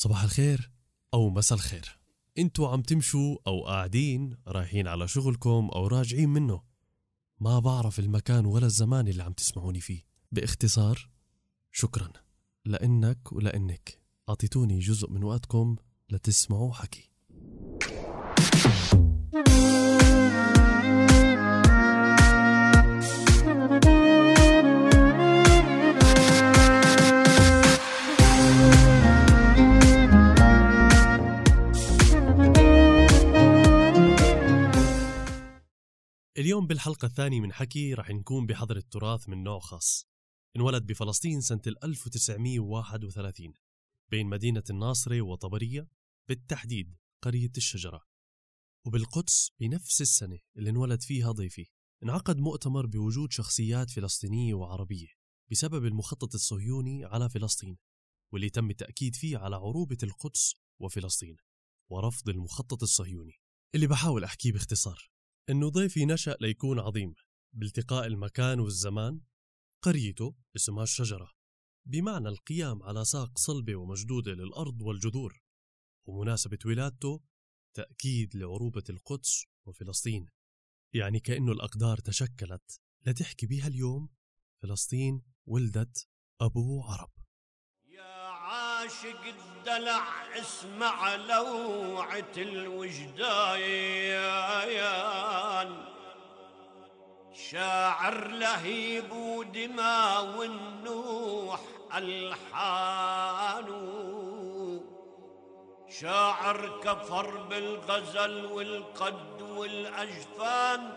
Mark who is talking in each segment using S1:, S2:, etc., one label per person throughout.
S1: صباح الخير أو مساء الخير. أنتوا عم تمشوا أو قاعدين رايحين على شغلكم أو راجعين منه. ما بعرف المكان ولا الزمان اللي عم تسمعوني فيه. باختصار شكرا. لأنك ولأنك أعطيتوني جزء من وقتكم لتسمعوا حكي. اليوم بالحلقة الثانية من حكي رح نكون بحضر التراث من نوع خاص. انولد بفلسطين سنة 1931 بين مدينة الناصرة وطبرية بالتحديد قرية الشجرة. وبالقدس بنفس السنة اللي انولد فيها ضيفي. انعقد مؤتمر بوجود شخصيات فلسطينية وعربية بسبب المخطط الصهيوني على فلسطين واللي تم التأكيد فيه على عروبة القدس وفلسطين ورفض المخطط الصهيوني اللي بحاول أحكيه باختصار. إنه ضيفي نشأ ليكون عظيم. بالتقاء المكان والزمان قريته اسمها الشجرة. بمعنى القيام على ساق صلبة ومشدودة للأرض والجذور. ومناسبة ولادته تأكيد لعروبة القدس وفلسطين. يعني كأنه الأقدار تشكلت لتحكي بها اليوم فلسطين ولدت أبو عرب.
S2: عاشق الدلع اسمع لوعة الوجدان. شاعر لهيب ودماء والنوح ألحان. شاعر كفر بالغزل والقد والأجفان.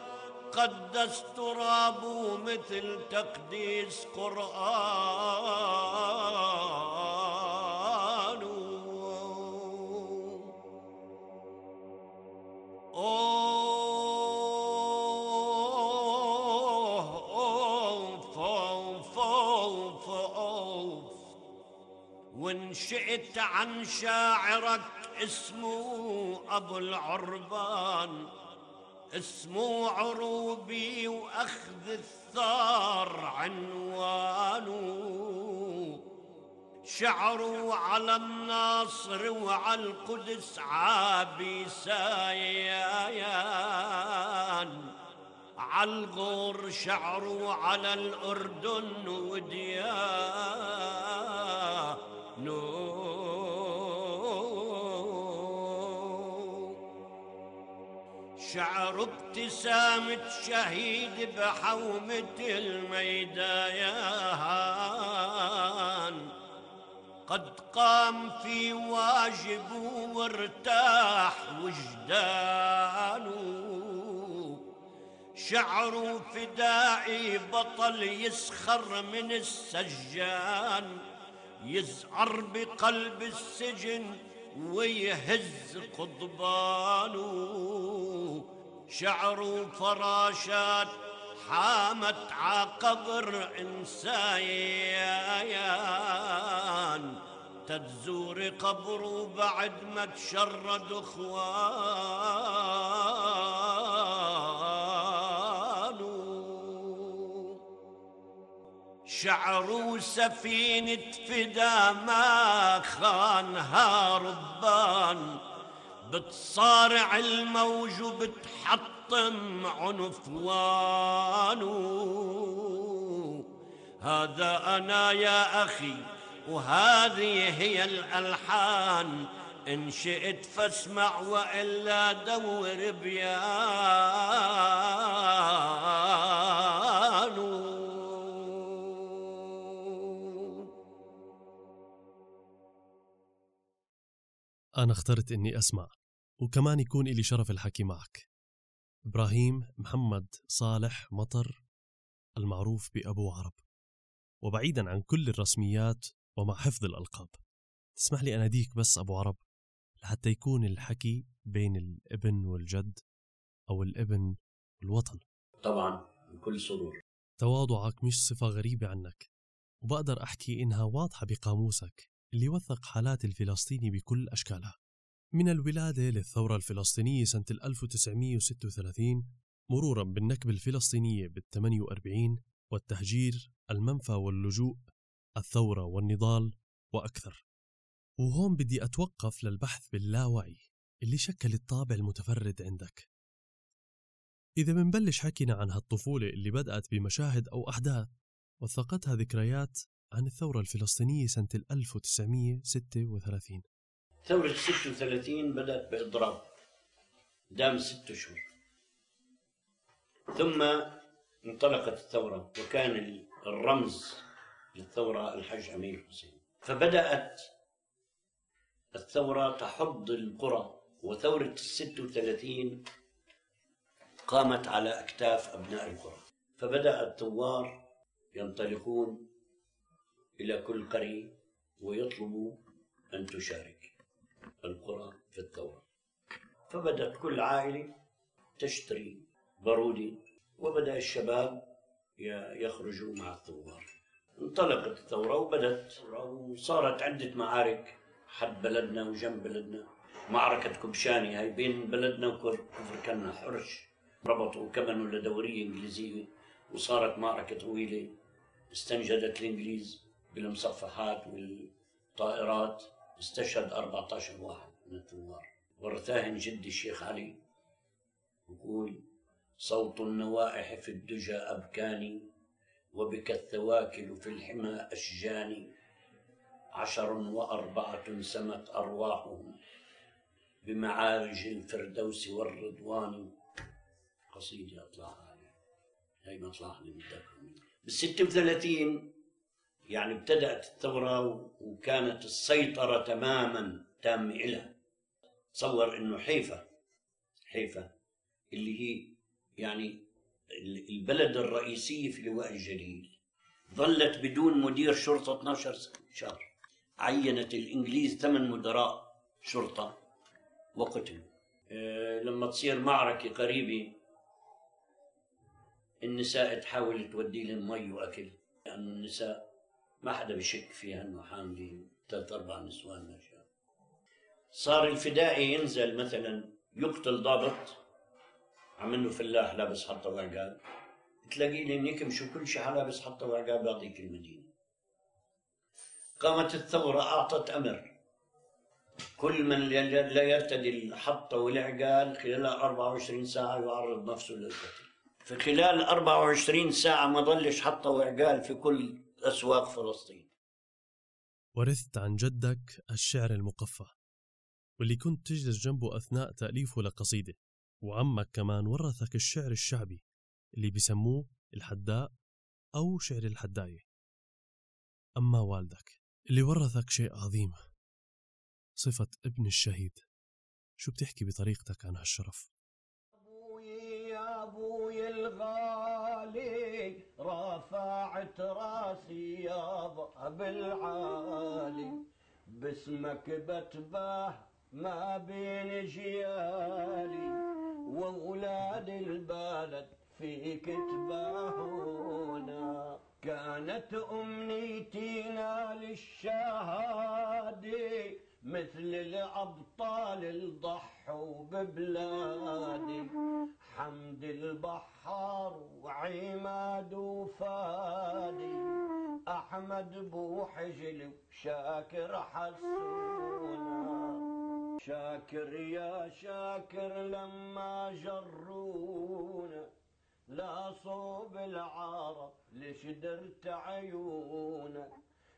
S2: قدس ترابه مثل تقديس قرآن. أوف أوف أوف أوف وإن شئت عن شاعرك اسمه أبو العربان اسمه عروبي وأخذ الثار عنوانه. شعره على الناصر وعلى القدس عابي سايان على الغور شعره على الأردن وديانه شعر ابتسامة شهيد بحومة الميدان. قام في واجبه وارتاح وجدانه. شعره فدائي بطل يسخر من السجان يزعر بقلب السجن ويهز قضبانه. شعره فراشات حامت عقبر إنسان. تتزور قبره بعد ما تشرد اخوانه. شعره سفينة فدا ما خانها ربان. بتصارع الموج وبتحطم عنفوانه هذا أنا يا أخي وهذه هي الألحان. إن شئت فاسمع وإلا دور بيانه.
S1: أنا اخترت إني أسمع وكمان يكون إلي شرف الحكي معك. إبراهيم محمد صالح مطر المعروف بأبو عرب. وبعيدا عن كل الرسميات ومع حفظ الألقاب. تسمح لي أناديك بس أبو عرب لحتى يكون الحكي بين الإبن والجد أو الإبن والوطن.
S3: طبعا بكل سرور.
S1: تواضعك مش صفة غريبة عنك وبقدر أحكي إنها واضحة بقاموسك اللي وثق حالات الفلسطيني بكل أشكالها. من الولادة للثورة الفلسطينية سنة 1936 مرورا بالنكبة الفلسطينية بال 48 والتهجير المنفى واللجوء الثورة والنضال وأكثر. وهون بدي أتوقف للبحث باللاوعي اللي شكل الطابع المتفرد عندك. إذا منبلش حكينا عن هالطفولة اللي بدأت بمشاهد أو أحداث وثقتها ذكريات عن الثورة الفلسطينية سنة 1936
S2: ثورة 36 بدأت بإضراب. دام ست أشهر ثم انطلقت الثورة وكان الرمز للثورة الحج أمير حسين. فبدأت الثورة تحض القرى وثورة الست وثلاثين قامت على أكتاف أبناء القرى. فبدأ الثوار ينطلقون إلى كل قرية ويطلبوا أن تشارك القرى في الثورة. فبدأت كل عائلة تشتري بارودة وبدأ الشباب يخرجوا مع الثوار. انطلقت الثورة وبدت. وصارت عدة معارك حد بلدنا وجنب بلدنا. معركة كبشاني هاي بين بلدنا وكفر كنا حرش. ربطوا كمنوا لدورية إنجليزية وصارت معركة طويلة. استنجدت الإنجليز بالمصفحات والطائرات. استشهد 14 واحد من الثوار. ورثاهن جدي الشيخ علي يقول صوت النوائح في الدجى أبكاني وبك الثواكل في الحمى أشجاني عشر وأربعة سمت أرواحهم بمعارج الفردوس والرضوان. قصيدة أطلعها عليه هي مطلعها اللي متذكر بالستة وثلاثين يعني ابتدأت الثورة وكانت السيطرة تماما تامة إلها تصور إنه حيفا حيفا اللي هي يعني البلد الرئيسية في لواء الجليل. ظلت بدون مدير شرطة 12 شهر. عينت الإنجليز ثمان مدراء شرطة وقتلوا. أه لما تصير معركة قريبة النساء تحاول تودي لهم مي وأكل. لأن يعني النساء ما حدا بشك فيها أنه حاملين ثلاث أربع نسوان ما شاء صار الفدائي ينزل مثلا يقتل ضابط عمله فلاح لابس حطه وعقاب تلاقي لهم يكمشوا كل شيء لابس حطه وعقاب يعطيك المدينة. قامت الثورة أعطت أمر. كل من لا يرتدي الحطة والعقال خلال 24 ساعة يعرض نفسه للقتل. في خلال 24 ساعة ما ضلش حطة وعقال في كل أسواق فلسطين.
S1: ورثت عن جدك الشعر المقفى واللي كنت تجلس جنبه أثناء تأليفه لقصيدة. وعمك كمان ورثك الشعر الشعبي اللي بيسموه الحداء أو شعر الحداية. أما والدك اللي ورثك شيء عظيم صفة ابن الشهيد. شو بتحكي بطريقتك عن هالشرف؟
S2: أبوي يا أبوي الغالي رفعت راسي يا ضأب العالي. باسمك بتباه ما بين جيالي. وأولاد البلد فيك تباهونا كانت أمنيتنا للشهادة مثل الأبطال اللي ضحوا ببلادي. حمد البحار وعماد وفادي. أحمد بو حجل وشاكر حسونا. شاكر يا شاكر لما جرونا لا صوب العرب ليش درت عيونا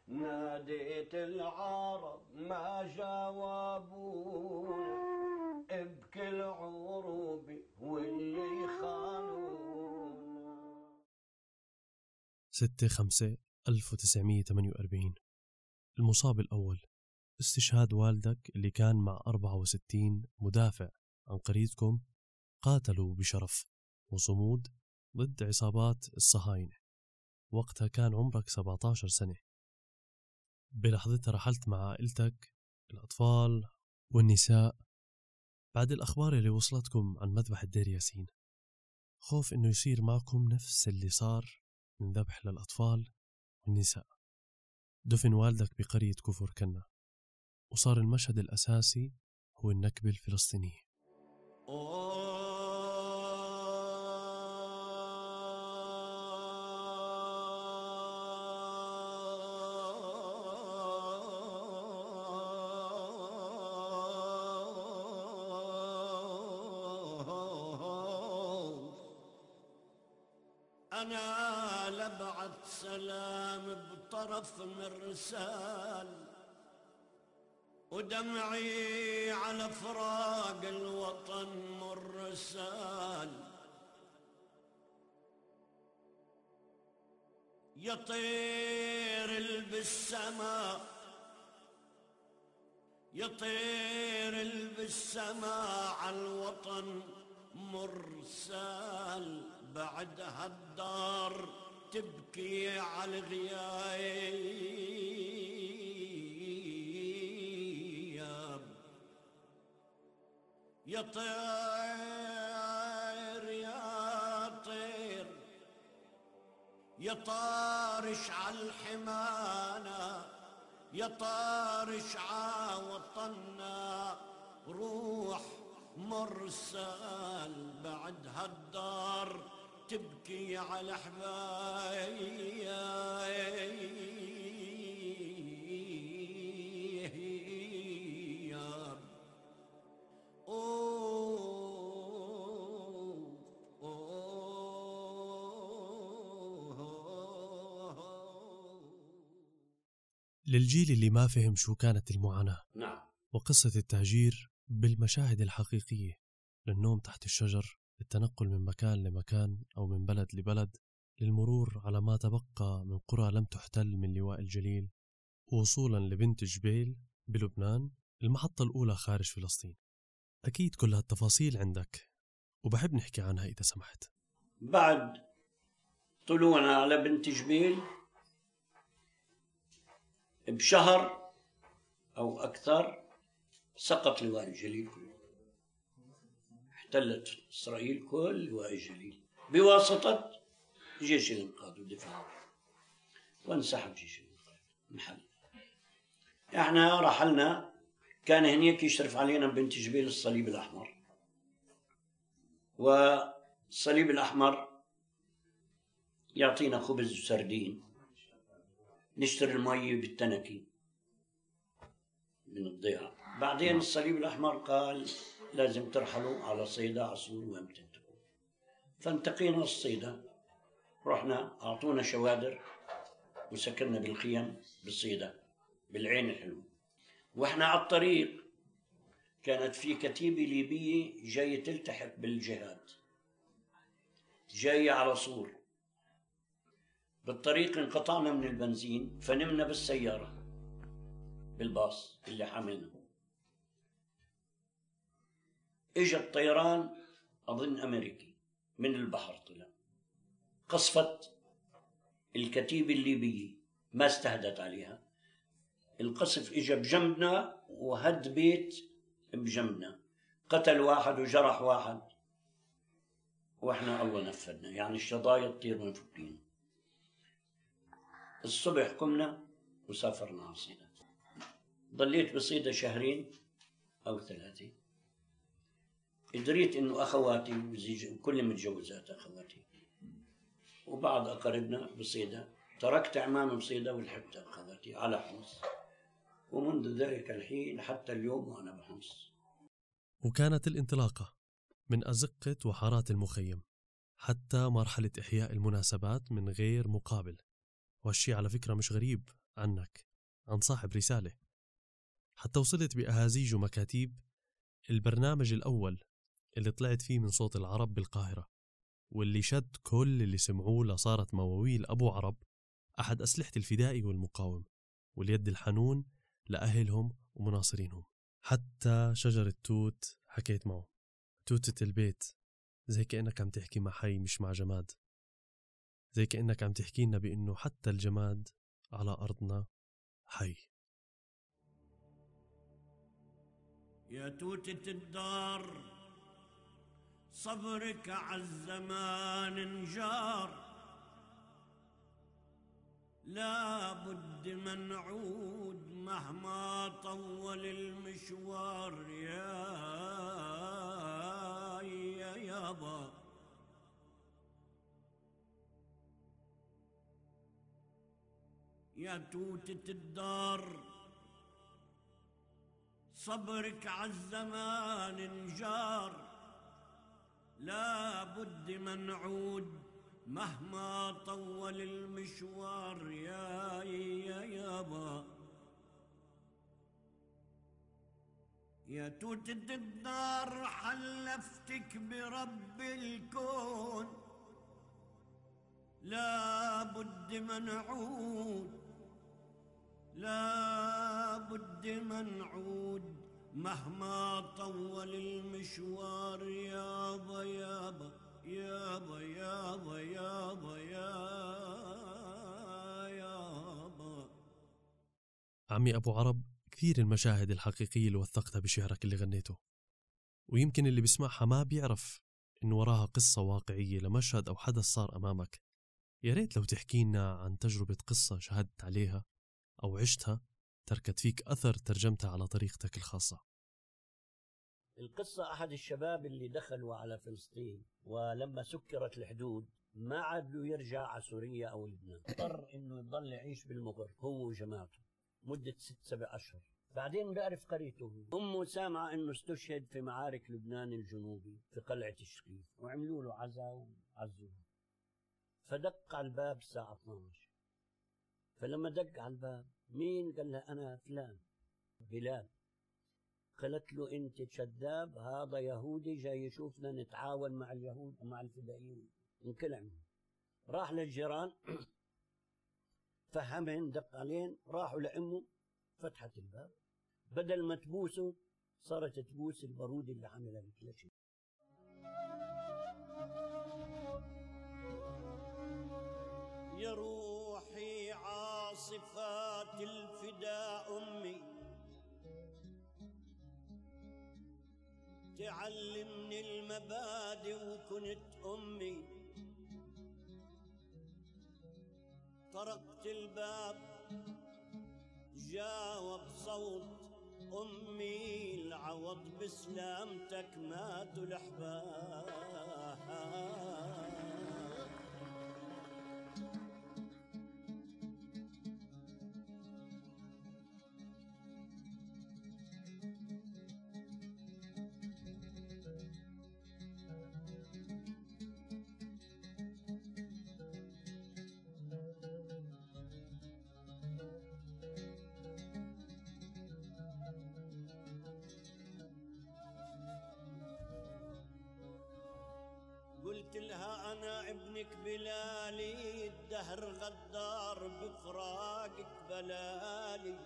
S2: ناديت العرب ما جاوبونا ابكي العروب واللي خانونا
S1: ستة خمسة 1948 المصاب الأول. استشهاد والدك اللي كان مع 64 مدافع عن قريتكم قاتلوا بشرف وصمود ضد عصابات الصهاينة. وقتها كان عمرك 17 سنة. بلحظتها رحلت مع عائلتك الأطفال والنساء. بعد الأخبار اللي وصلتكم عن مذبح الدير ياسين خوف إنه يصير معكم نفس اللي صار من ذبح للأطفال والنساء. دفن والدك بقرية كفر كنا. وصار المشهد الأساسي هو النكبة الفلسطينية.
S2: أنا لبعث سلام بطرف مرسال ودمعي على فراق الوطن مرسال يطير بالسماء يطير بالسماء على الوطن مرسال بعد هالدار تبكي على الغياب يا طير يا طير. يا طارش على الحمانة يا طارش عاوطنا روح مرسال بعد هالدار تبكي على حبايب
S1: للجيل اللي ما فهم شو كانت المعاناة
S2: نعم.
S1: وقصة التهجير بالمشاهد الحقيقية للنوم تحت الشجر التنقل من مكان لمكان أو من بلد لبلد للمرور على ما تبقى من قرى لم تحتل من لواء الجليل ووصولا لبنت جبيل بلبنان المحطة الأولى خارج فلسطين. أكيد كل هالتفاصيل عندك وبحب نحكي عنها إذا سمحت.
S2: بعد طلوعنا على بنت جبيل بشهر أو أكثر سقط لواء الجليل كله. احتلت إسرائيل كل لواء الجليل بواسطة جيش الإنقاذ والدفاع. وانسحب جيش الإنقاذ انحل إحنا رحلنا كان هنيك يشرف علينا بنت جبيل الصليب الأحمر. والصليب الأحمر يعطينا خبز وسردين. نشتري المي بالتنكي. من الضيعة بعدين الصليب الأحمر قال لازم ترحلوا على صيدا عصور وين بتنتقوا. فانتقينا الصيدا. رحنا أعطونا شوادر وسكننا بالخيم بالصيدا بالعين الحلو وإحنا على الطريق. كانت في كتيبة ليبية جاية تلتحق بالجهاد. جاية على صور. بالطريق انقطعنا من البنزين فنمنا بالسيارة بالباص اللي حاملنا اجى الطيران أظن أمريكي من البحر طلع. قصفت الكتيبة الليبية ما استهدت عليها. القصف اجى بجنبنا وهد بيت بجنبنا. قتل واحد وجرح واحد. وإحنا الله نفذنا يعني الشظايا تطير من فوقينا. الصبح قمنا وسافرنا على صيدا. ضليت بصيدا شهرين أو ثلاثة. دريت إنه أخواتي وزيج كل متجوزات أخواتي. وبعض اقاربنا بصيدا. تركت عمام بصيدا ولحقت أخواتي على حمص ومنذ ذلك الحين حتى اليوم وأنا بحمص
S1: وكانت الانطلاقة من أزقة وحارات المخيم حتى مرحلة إحياء المناسبات من غير مقابل. وهالشي على فكرة مش غريب عنك عن صاحب رسالة. حتى وصلت بأهازيج ومكاتيب البرنامج الأول اللي طلعت فيه من صوت العرب بالقاهرة واللي شد كل اللي سمعوه لصارت مواويل أبو عرب أحد أسلحة الفدائي والمقاوم واليد الحنون لأهلهم ومناصرينهم. حتى شجر التوت حكيت معه. توتة البيت زي كأنك عم تحكي مع حي مش مع جماد. زي كأنك عم تحكي لنا بأنه حتى الجماد على أرضنا حي.
S2: يا توتة الدار صبرك عالزمان انجار. لا بد منعود مهما طول المشوار. يا يا يابا يا توتة الدار صبرك عالزمان انجار. لا بد منعود
S4: مهما طول المشوار. يا يا يابا يا توتة الدار حلفتك برب الكون. لا بد منعود لا بد منعود مهما طول المشوار. يابا يابا يابا يابا يابا يابا
S1: عمي أبو عرب كثير المشاهد الحقيقية اللي وثقتها بشعرك اللي غنيته. ويمكن اللي بيسمعها ما بيعرف إنه وراها قصة واقعية لمشهد أو حدث صار أمامك. يا ريت لو تحكي لنا عن تجربة قصة شهدت عليها. أو عشتها تركت فيك أثر ترجمتها على طريقتك الخاصة.
S2: القصة أحد الشباب اللي دخلوا على فلسطين ولما سكرت الحدود ما عاد له يرجع على سوريا أو لبنان. اضطر إنه يضل يعيش بالمغر هو وجماعته مدة ست سبع أشهر. بعدين بيعرف قريته. أمه سامعة إنه استشهد في معارك لبنان الجنوبي في قلعة الشريف وعملوا له عزاء وعزوه فدق على الباب الساعة 12 فلما دق على الباب مين قال لها أنا فلان؟ بلال. قالت له أنت كذاب هذا يهودي جاي يشوفنا نتعاون مع اليهود ومع الفدائيين. انكلع راح للجيران فهمهن دق عليهم راحوا لأمه فتحت الباب. بدل ما تبوسه صارت تبوس البارود اللي عاملها الكلاشين يا روحي عاصفات الفداء أمي. تعلمني المبادئ وكنت أمي. طرقت الباب جاوب صوت أمي. العوض بسلامتك ماتوا الأحباب أنا ابنك بلالي الدهر غدار بفراقك بلالي.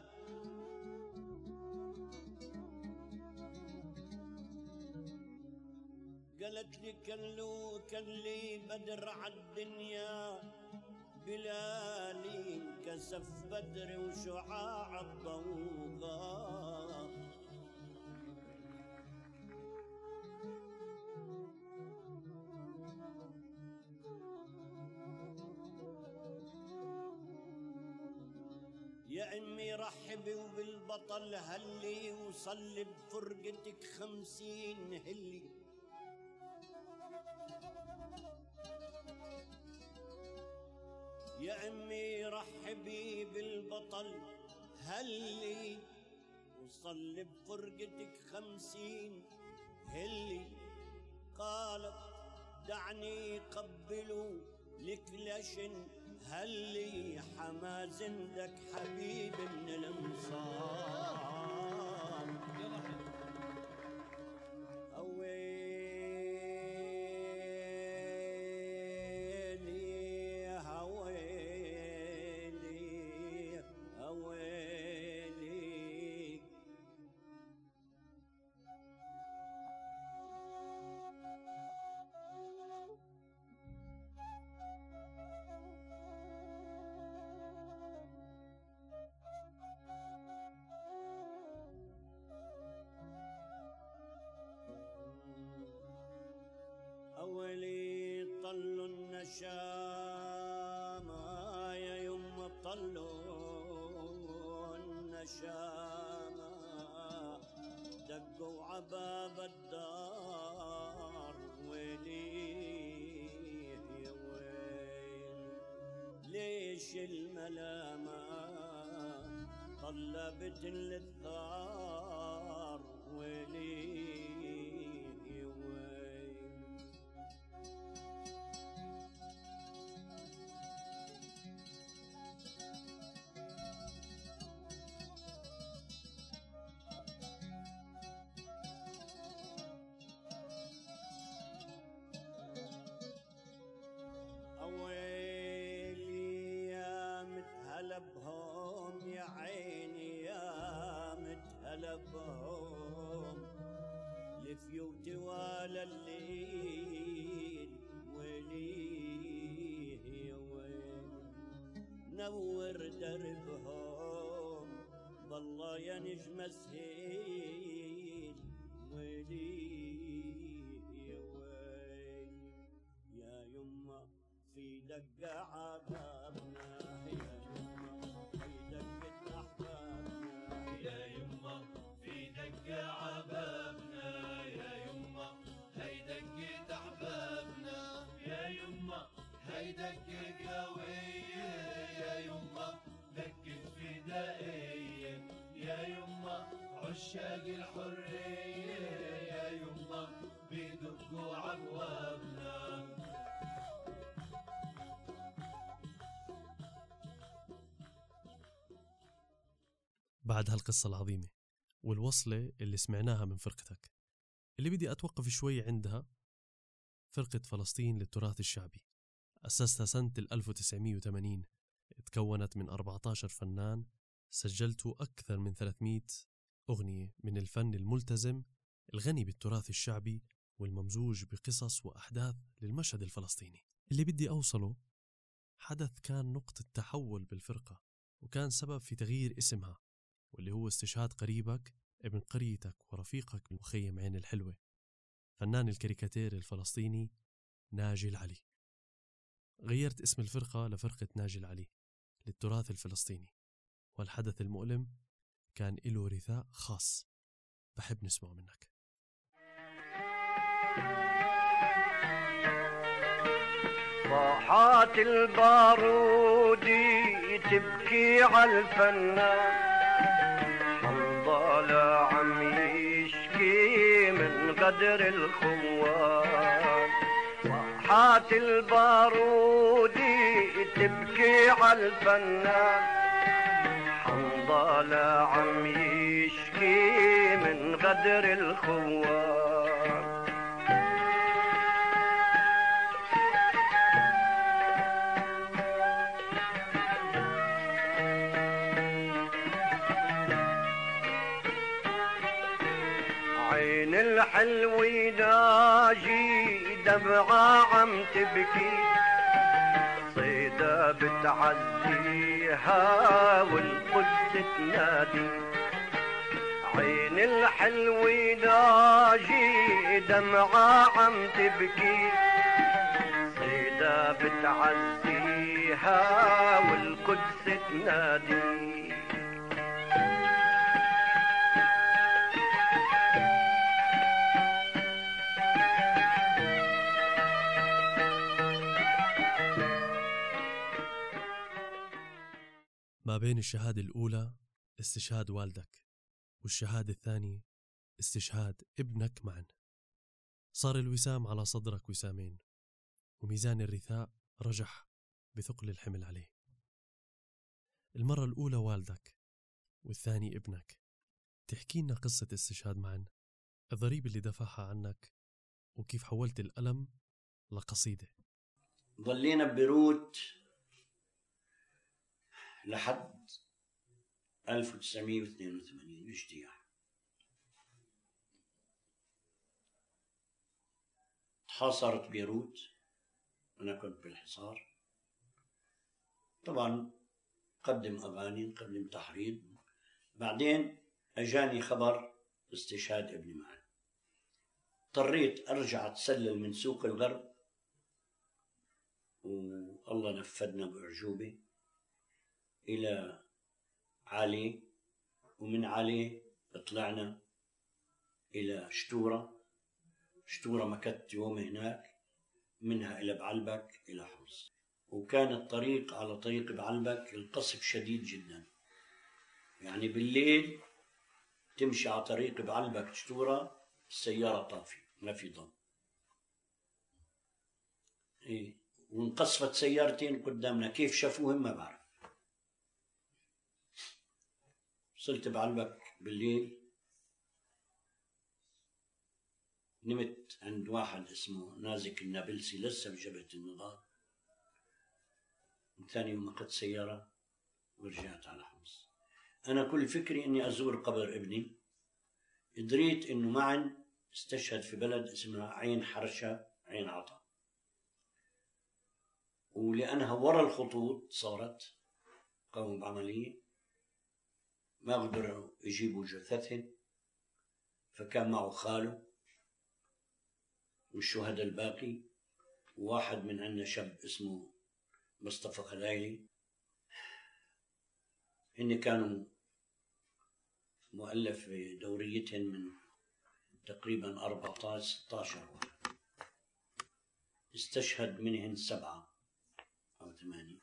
S2: قالت لي كلو كلي بدر عالدنيا بلالي كسف بدر وشعاع الضوغاء رحبي وبالبطل هلي وصلي بفرقتك خمسين هلي. يا امي رحبي بالبطل هلي وصلي بفرقتك خمسين هلي. قالت دعني قبلوا لك لشن هلي حمازندك حبيب من الانصار النشامة يا يما طلوا النشامة دقوا عباب الدار ويلي يا ويل. ليش الملامة طلبت للثار؟
S4: نور دربهم بالله يا نجم سهيل وليه يا يا يما في دقة عبابنا
S1: بعد هالقصة العظيمة والوصلة اللي سمعناها من فرقتك. اللي بدي أتوقف شوي عندها فرقة فلسطين للتراث الشعبي. أسستها سنة ال 1980 تكونت من 14 فنان سجلتوا أكثر من 300 أغنية من الفن الملتزم الغني بالتراث الشعبي والممزوج بقصص وأحداث للمشهد الفلسطيني. اللي بدي أوصله حدث كان نقطة تحول بالفرقة وكان سبب في تغيير اسمها. واللي هو استشهاد قريبك ابن قريتك ورفيقك المخيم عين الحلوة. فنان الكاريكاتير الفلسطيني ناجي العلي. غيرت اسم الفرقة لفرقة ناجي العلي للتراث الفلسطيني. والحدث المؤلم كان له رثاء خاص. بحب نسمعه منك.
S5: صاحات البارود تبكي على الفنان. حنظلة عم يشكي من قدر الخوان. صاحات البارود تبكي على الفنان. حنظلة عم يشكي من قدر الخوان. ناجي دمعة عم تبكي صيدة بتعزيها والقدس تنادي. عين الحلو ناجي دمعة عم تبكي. صيدة بتعزيها والقدس تنادي.
S1: ما بين الشهادة الأولى استشهاد والدك والشهادة الثانية استشهاد ابنك معا. صار الوسام على صدرك وسامين وميزان الرثاء رجح بثقل الحمل عليه. المرة الأولى والدك والثاني ابنك. تحكي لنا قصة استشهاد معا الضريبة اللي دفعها عنك وكيف حولت الألم لقصيدة.
S2: ضلينا ببيروت لحد 1982 اجتياح تحاصرت بيروت. أنا كنت بالحصار. طبعا قدم أغاني نقدم تحريض. بعدين أجاني خبر استشهاد ابني معي. اضطريت أرجع أتسلل من سوق الغرب. والله نفذنا بأعجوبة. إلى علي ومن علي طلعنا إلى شتورة. شتورة مكت يوم هناك منها إلى بعلبك إلى حمص. وكان الطريق على طريق بعلبك القصف شديد جدا. يعني بالليل تمشي على طريق بعلبك شتورة السيارة طافية ما في ضوء إيه وانقصفت سيارتين قدامنا كيف شافوهم؟ ما بعرف. وصلت بعلبك بالليل. نمت عند واحد اسمه نازك النابلسي لسه بجبهة النضال ثاني يوم أخذت سيارة ورجعت على حمص. أنا كل فكري إني أزور قبر ابني. دريت إنه معن استشهد في بلد اسمها عين حرشة عين عطا. ولأنها ورا الخطوط صارت قاموا بعملية. ما قدروا يجيبوا جثثهن فكان معه خاله والشهداء الباقي وواحد من عندنا شاب اسمه مصطفى خلايلي. هن كانوا مؤلف دوريتهم من تقريبا 14 16 واحد. استشهد منهن سبعة أو ثمانية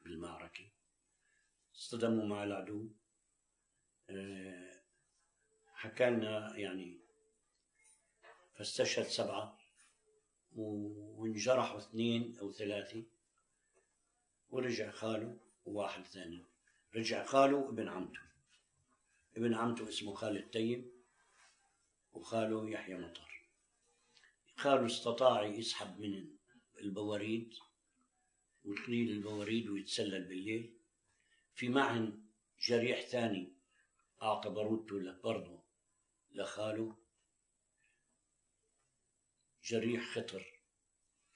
S2: بالمعركة. اصطدموا مع العدو. حكى لنا يعني فاستشهد سبعة وانجرحوا اثنين أو ثلاثة ورجع خاله وواحد ثاني. رجع خاله وابن عمته. ابن عمته اسمه خالد طيب وخاله يحيى مطر. خاله استطاع يسحب من البواريد وتقليل البواريد ويتسلل بالليل في معهن جريح ثاني أعطى باروته برضه لخاله جريح خطر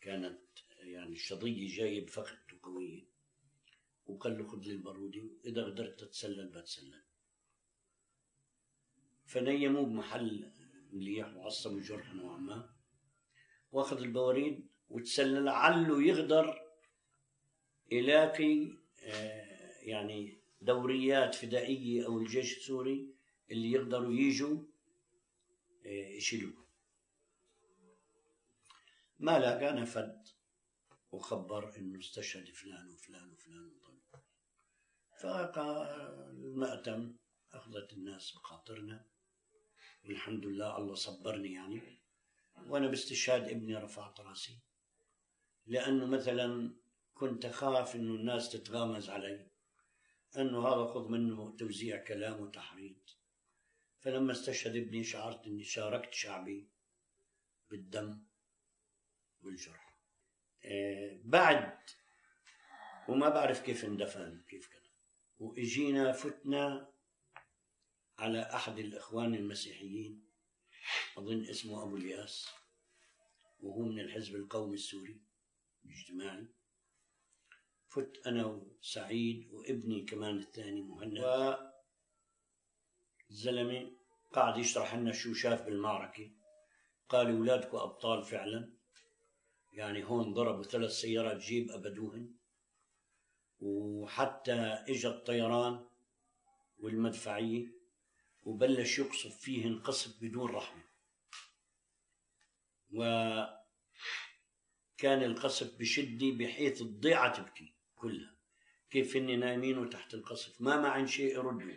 S2: كانت يعني الشظية جاية بفخذته قوية. وقال له خذ لي البارودة إذا قدرت تتسلل بتسلل. فنيموه بمحل مليح وعصبوا جرح نوعا ما. واخذ البواريد وتسلل عله يقدر يلاقي آه، يعني دوريات فدائية أو الجيش السوري اللي يقدروا يجوا آه، يشيلوه. ما لقى نفد وخبر إنه استشهد فلان وفلان وفلان وطلع فالمأتم أخذت الناس بخاطرنا. والحمد لله الله صبرني يعني. وأنا باستشهاد ابني رفعت رأسي. لأنه مثلا كنت أخاف إنه الناس تتغامز علي. أنه هذا خذ منه توزيع كلام وتحريض. فلما استشهد ابني شعرت إني شاركت شعبي بالدم والجرح. آه، بعد وما بعرف كيف اندفن كيف كذا. وإجينا فتنا على أحد الإخوان المسيحيين أظن اسمه أبو الياس وهو من الحزب القومي السوري الاجتماعي. فت أنا وسعيد وابني كمان الثاني مهند. الزلمه قاعد يشرح لنا شو شاف بالمعركة. قال أولادكم أبطال فعلا. يعني هون ضربوا ثلاث سيارات جيب أبدوهن. وحتى اجى الطيران والمدفعية وبلش يقصف فيهن قصف بدون رحمة. وكان القصف بشدة بحيث الضيعة تبكي. كلها. كيف هن نايمين وتحت القصف؟ ما معن شيء يردوا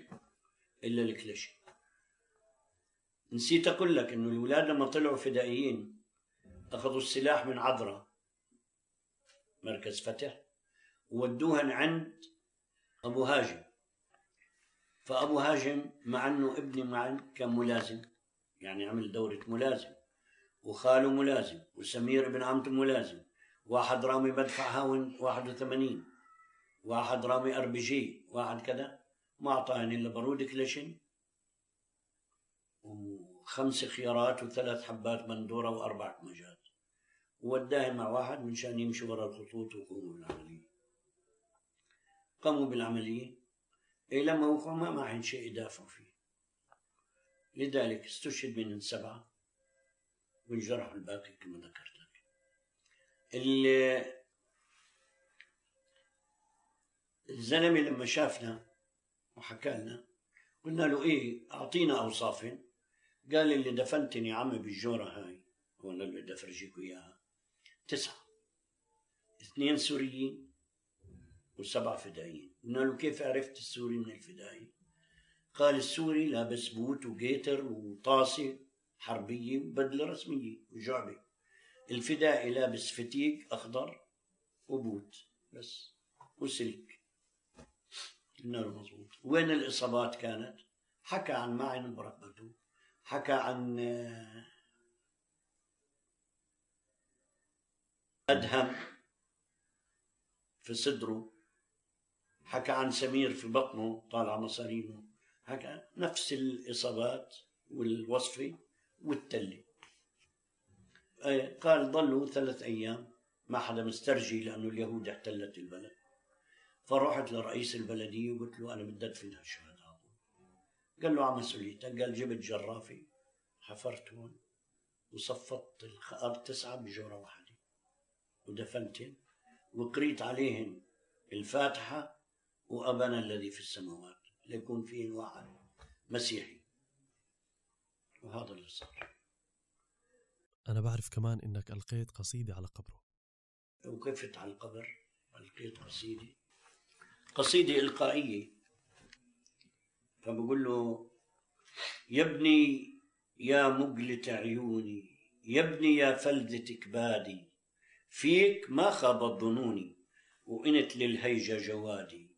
S2: إلا الكلاشين نسيت أقول لك إنه الأولاد لما طلعوا فدائيين أخذوا السلاح من عذرة مركز فتح وودوهن عند أبو هاجم. فأبو هاجم مع أنه ابني معن كان ملازم يعني عمل دورة ملازم وخاله ملازم وسمير ابن عمته ملازم واحد رامي مدفع هاون 81 واحد رامي ار بي جي واحد كذا ما أعطاني إلا بارود كلاشين وخمس خيارات وثلاث حبات بندوره واربع كمجات ووداه مع واحد من شان يمشي ورا الخطوط ويقوموا بالعملية. قاموا بالعملية. إيه لما وقعوا ما معهم شيء يدافعوا فيه. لذلك استشهد منهم سبعة. وانجرحوا الباقي كما ذكرت لك الزلمة لما شافنا وحكى لنا قلنا له إيه أعطينا اوصافهم قال اللي دفنتني عمي بالجورة هاي هو أنا اللي بدي افرجيكم اياها تسعة. اثنين سوريين وسبعة فدائيين. قلنا له كيف عرفت السوري من الفدائي قال السوري لابس بوت وجيتر وطاسة حربية وبدلة رسمية وجعبة. الفدائي لابس فتيق أخضر وبوت بس وسلك. قلنا له مظبوط وين الإصابات كانت؟ حكى عن معن بركبته حكى عن آه، أدهم في صدره حكى عن سمير في بطنه طالع مصارينه حكى نفس الإصابات والوصفي والتلي. آه، قال ضلوا ثلاث أيام ما حدا مسترجي لأنه اليهود احتلت البلد. فرحت لرئيس البلدية وقلت له أنا بدي أدفن هالشهداء قال له على مسؤوليتك قال جبت جرافي حفرت هون وصفطت الأرض تسعة بجورة واحدة ودفنتهم وقريت عليهم الفاتحة وأبانا الذي في السماوات ليكون فيه واحد مسيحي. وهذا اللي صار.
S1: أنا بعرف كمان إنك ألقيت قصيدة على قبره.
S2: وقفت على القبر؟ ألقيت قصيدة. قصيدة إلقائية. فبقول له يا ابني يا مقلة عيوني يا ابني يا فلذة كبادي فيك ما خابت ظنوني وإنت للهيجة جوادي.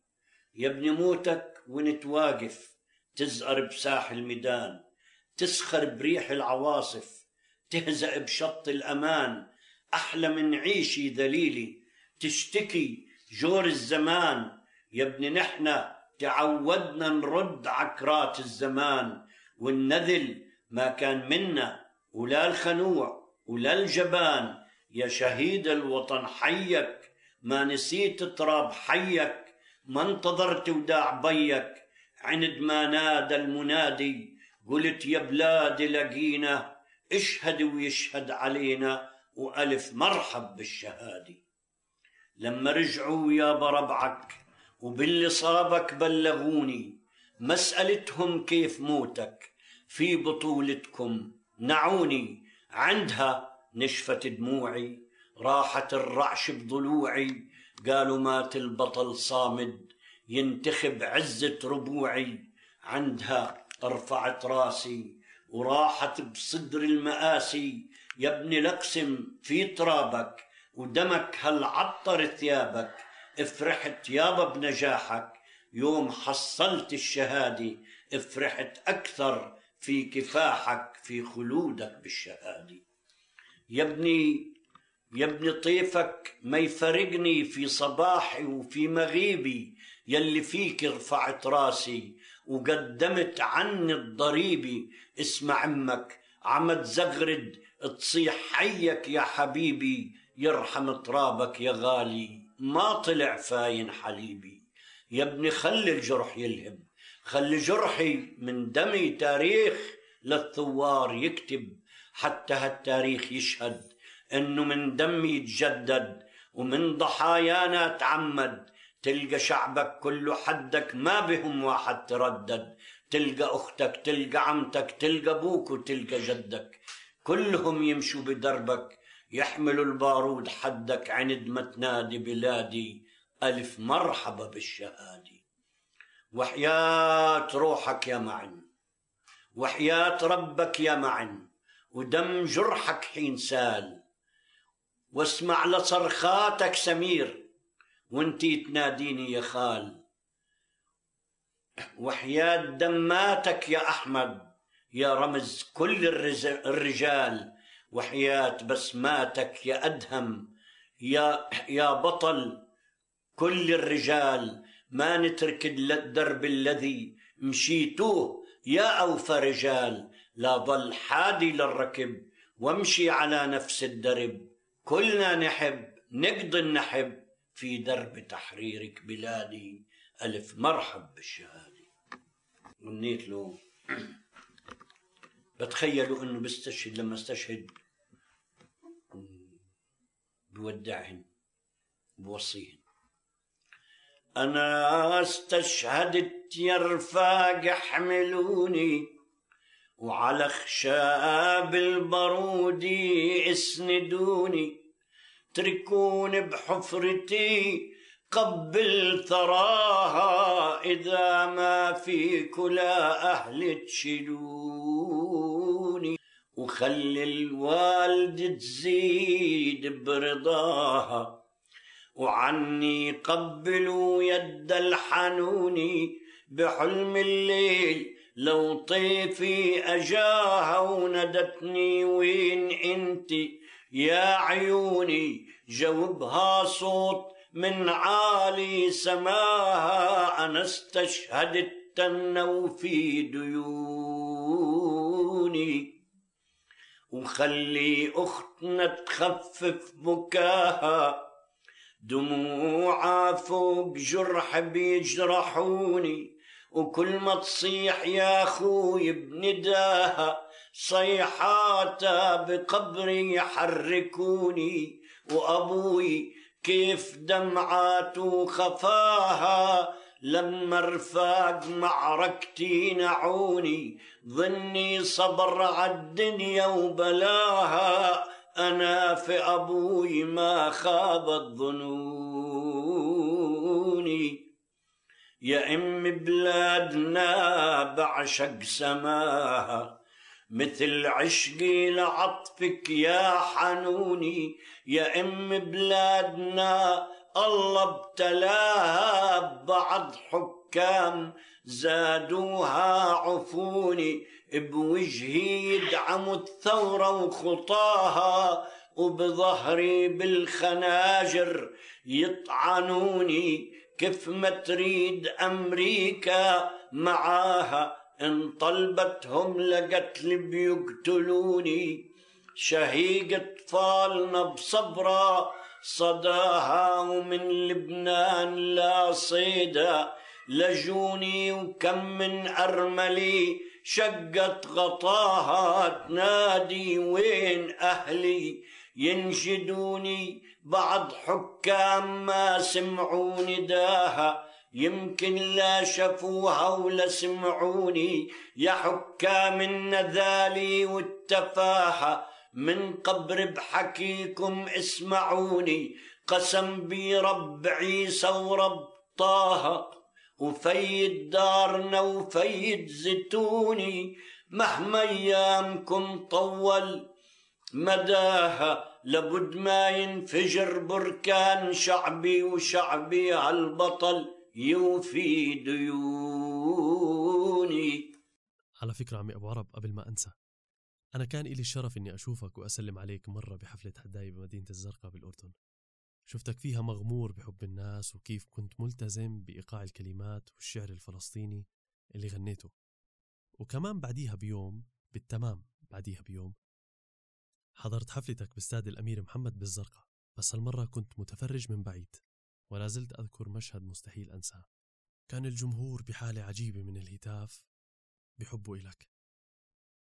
S2: يا ابني موتك وإنت واقف تزقر بساح الميدان تسخر بريح العواصف تهزأ بشط الأمان أحلى من عيشي ذليلي تشتكي جور الزمان يا ابني نحنا تعودنا نرد عكرات الزمان والنذل ما كان منا ولا الخنوع ولا الجبان. يا شهيد الوطن حيك ما نسيت تراب حيك ما انتظرت وداع بيك. عند ما نادى المنادي قلت يا بلادي لقينا اشهد ويشهد علينا وألف مرحب بالشهادة. لما رجعوا يا بربعك وباللي صابك بلغوني مسألتهم كيف موتك في بطولتكم نعوني. عندها نشفت دموعي راحت الرعش بضلوعي قالوا مات البطل صامد ينتخب عزة ربوعي. عندها رفعت راسي وراحت بصدر المآسي. يا ابن لقسم في ترابك ودمك هل عطر ثيابك؟ افرحت يابا بنجاحك يوم حصلت الشهادة افرحت أكثر في كفاحك في خلودك بالشهادة. يا ابني يا ابني طيفك ما يفرقني في صباحي وفي مغيبي يلي فيك رفعت راسي وقدمت عني الضريبي اسمع أمك عم تزغرد تصيح حيك يا حبيبي يرحم ترابك يا غالي. ما طلع فاين حليبي. يا ابني خلي الجرح يلهم. خلي جرحي من دمي تاريخ للثوار يكتب. حتى هالتاريخ يشهد إنه من دمي يتجدد ومن ضحايانا تعمد. تلقى شعبك كله حدك ما بهم واحد تردد. تلقى أختك تلقى عمتك تلقى أبوك وتلقى جدك. كلهم يمشوا بدربك. يحملوا البارود حدك عند ما تنادي بلادي. ألف مرحبا بالشهادة. وحياة روحك يا معن. وحياة ربك يا معن. ودم جرحك حين سال. واسمع لصرخاتك سمير. وانتي تناديني يا خال. وحياة دماتك يا أحمد. يا رمز كل الرجال. وحياة بسماتك يا أدهم يا يا بطل كل الرجال ما نترك الدرب الذي مشيتوه يا أوفى رجال. لا ضل حادي للركب وامشي على نفس الدرب. كلنا نحب نقضي النحب في درب تحريرك بلادي. ألف مرحب بالشهادة. غنيت له بتخيلوا إنه بستشهد لما استشهد بودعهن بوصيهن. أنا استشهدت يا رفاق احملوني وعلى خشاب البارود اسندوني اتركوني بحفرتي قبل ثراها إذا ما في كلا أهل تشيلوني وخلي الوالد تزيد برضاها وعني قبلوا يد الحنوني بحلم الليل لو طيفي أجاها وندتني وين أنت؟ يا عيوني جاوبها صوت من عالي سماها أنا استشهدت تنو في ديوني. وخلي أختنا تخفف بكاها. دموعها فوق جرح بيجرحوني وكل ما تصيح يا خوي بنداها صيحاتها بقبري يحركوني. وأبوي كيف دمعاته خفاها لما رفاق معركتي نعوني ظني صبر عالدنيا وبلاها. أنا في أبوي ما خابت ظنوني. يا أم بلادنا بعشق سماها مثل عشقي لعطفك يا حنوني. يا أم بلادنا الله ابتلاها ببعض حكام زادوها عفوني بوجهي يدعموا الثورة وخطاها وبظهري بالخناجر يطعنوني كيف ما تريد أمريكا معاها. إن طلبتهم لقتل بيقتلوني. شهيق أطفالنا بصبرة صداها ومن لبنان لا صيدا لجوني وكم من أرملي شقت غطاها تنادي وين أهلي؟ ينشدوني بعض حكام ما سمعوا نداها يمكن لا شافوها ولا سمعوني يا حكام النذالي والتفاهة من قبر بحكيكم اسمعوني. قسم بي رب عيسى ورب طه وفيد دارنا وفيد زيتوني. مهما أيامكم طول مداها لابد ما ينفجر بركان شعبي وشعبي هالبطل يوفي ديوني.
S1: على فكرة عمي أبو عرب قبل ما أنسى أنا كان إلي الشرف إني أشوفك وأسلم عليك مرة بحفلة حداية بمدينة الزرقاء بالأردن. شفتك فيها مغمور بحب الناس وكيف كنت ملتزم بإيقاع الكلمات والشعر الفلسطيني اللي غنيته. وكمان بعديها بيوم بالتمام بعديها بيوم حضرت حفلتك باستاد الأمير محمد بالزرقاء. بس هالمرة كنت متفرج من بعيد ولا زلت أذكر مشهد مستحيل أنساه. كان الجمهور بحالة عجيبة من الهتاف بحبه إلك.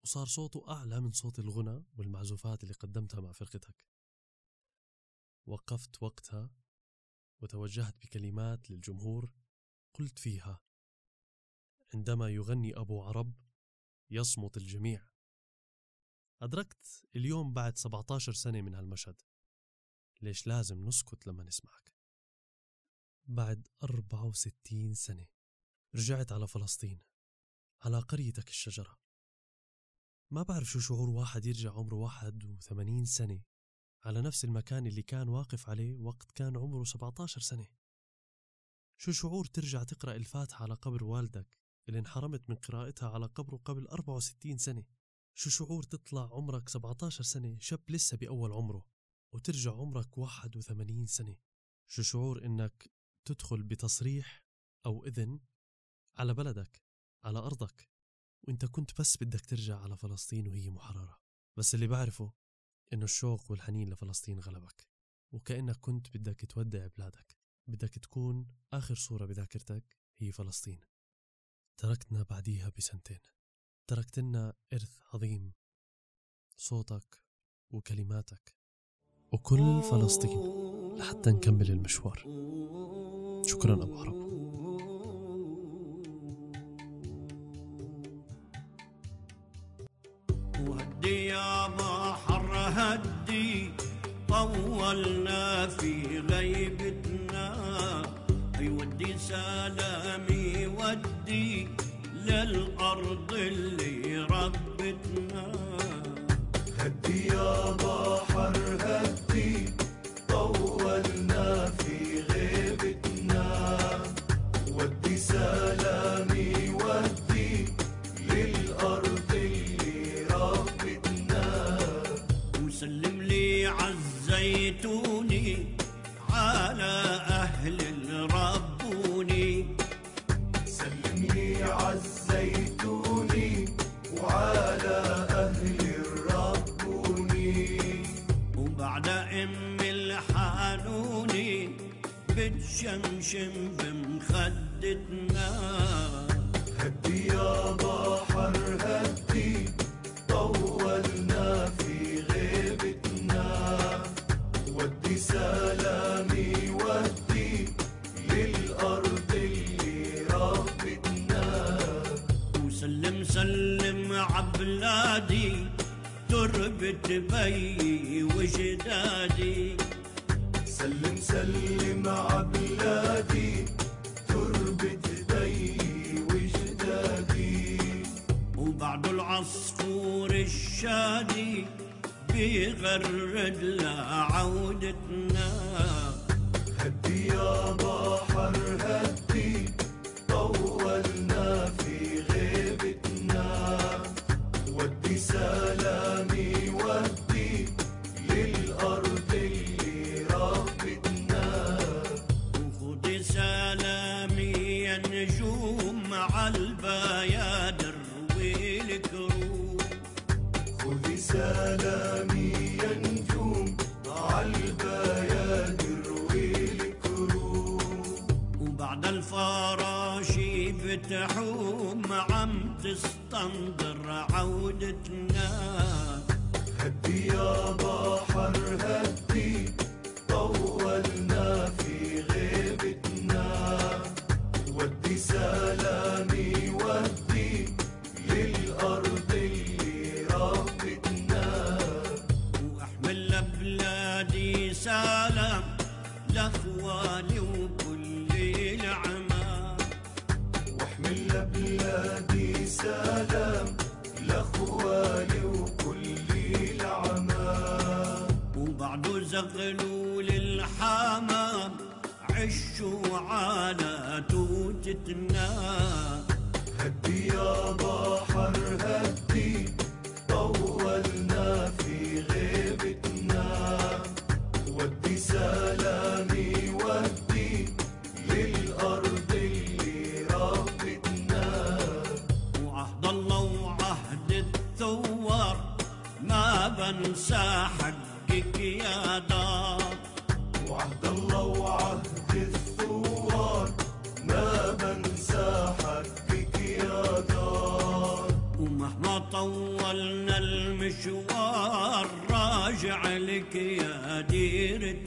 S1: وصار صوته أعلى من صوت الغنى والمعزوفات اللي قدمتها مع فرقتك. وقفت وقتها وتوجهت بكلمات للجمهور قلت فيها عندما يغني أبو عرب يصمت الجميع. أدركت اليوم بعد 17 سنة من هالمشهد. ليش لازم نسكت لما نسمعك؟ بعد 64 سنة رجعت على فلسطين على قريتك الشجرة. ما بعرف شو شعور واحد يرجع عمره 81 سنة. على نفس المكان اللي كان واقف عليه وقت كان عمره 17 سنة. شو شعور ترجع تقرأ الفاتحة على قبر والدك اللي انحرمت من قراءتها على قبره قبل 64 سنة؟ شو شعور تطلع عمرك 17 سنة شاب لسه بأول عمره وترجع عمرك 81 سنة؟ شو شعور إنك تدخل بتصريح أو إذن على بلدك على أرضك؟ وإنت كنت بس بدك ترجع على فلسطين وهي محررة. بس اللي بعرفه إنه الشوق والحنين لفلسطين غلبك وكأنك كنت بدك تودع بلادك. بدك تكون آخر صورة بذاكرتك هي فلسطين. تركتنا بعديها بسنتين. تركت لنا إرث عظيم صوتك وكلماتك وكل فلسطين لحتى نكمل المشوار. شكرا أبو عرب.
S4: وهدي يا بحر هدي. طولنا في غيبتنا. يودي سلامي ودي للأرض اللي ربتنا.
S6: هدي يا بحر
S2: نجوم عالبيادر والكروب
S6: خذي سلامي يا نجوم عالبيادر والكروب
S2: وبعد الفراشي بتحوم عم تستنظر عودتنا.
S6: هدي يا
S2: وبعده زغلول الحمام عشوا على توتتنا
S6: هدي يا بحر هدي طولنا في غيبتنا. ودي سلامي ودي للأرض اللي ربتنا.
S2: وعهد الله وعهد الثوار ما بنسى حقك يا
S6: الله وعهد الثوار ما بنسى حقك يا دار
S2: ومهما طولنا المشوار راجع لك يا ديرتنا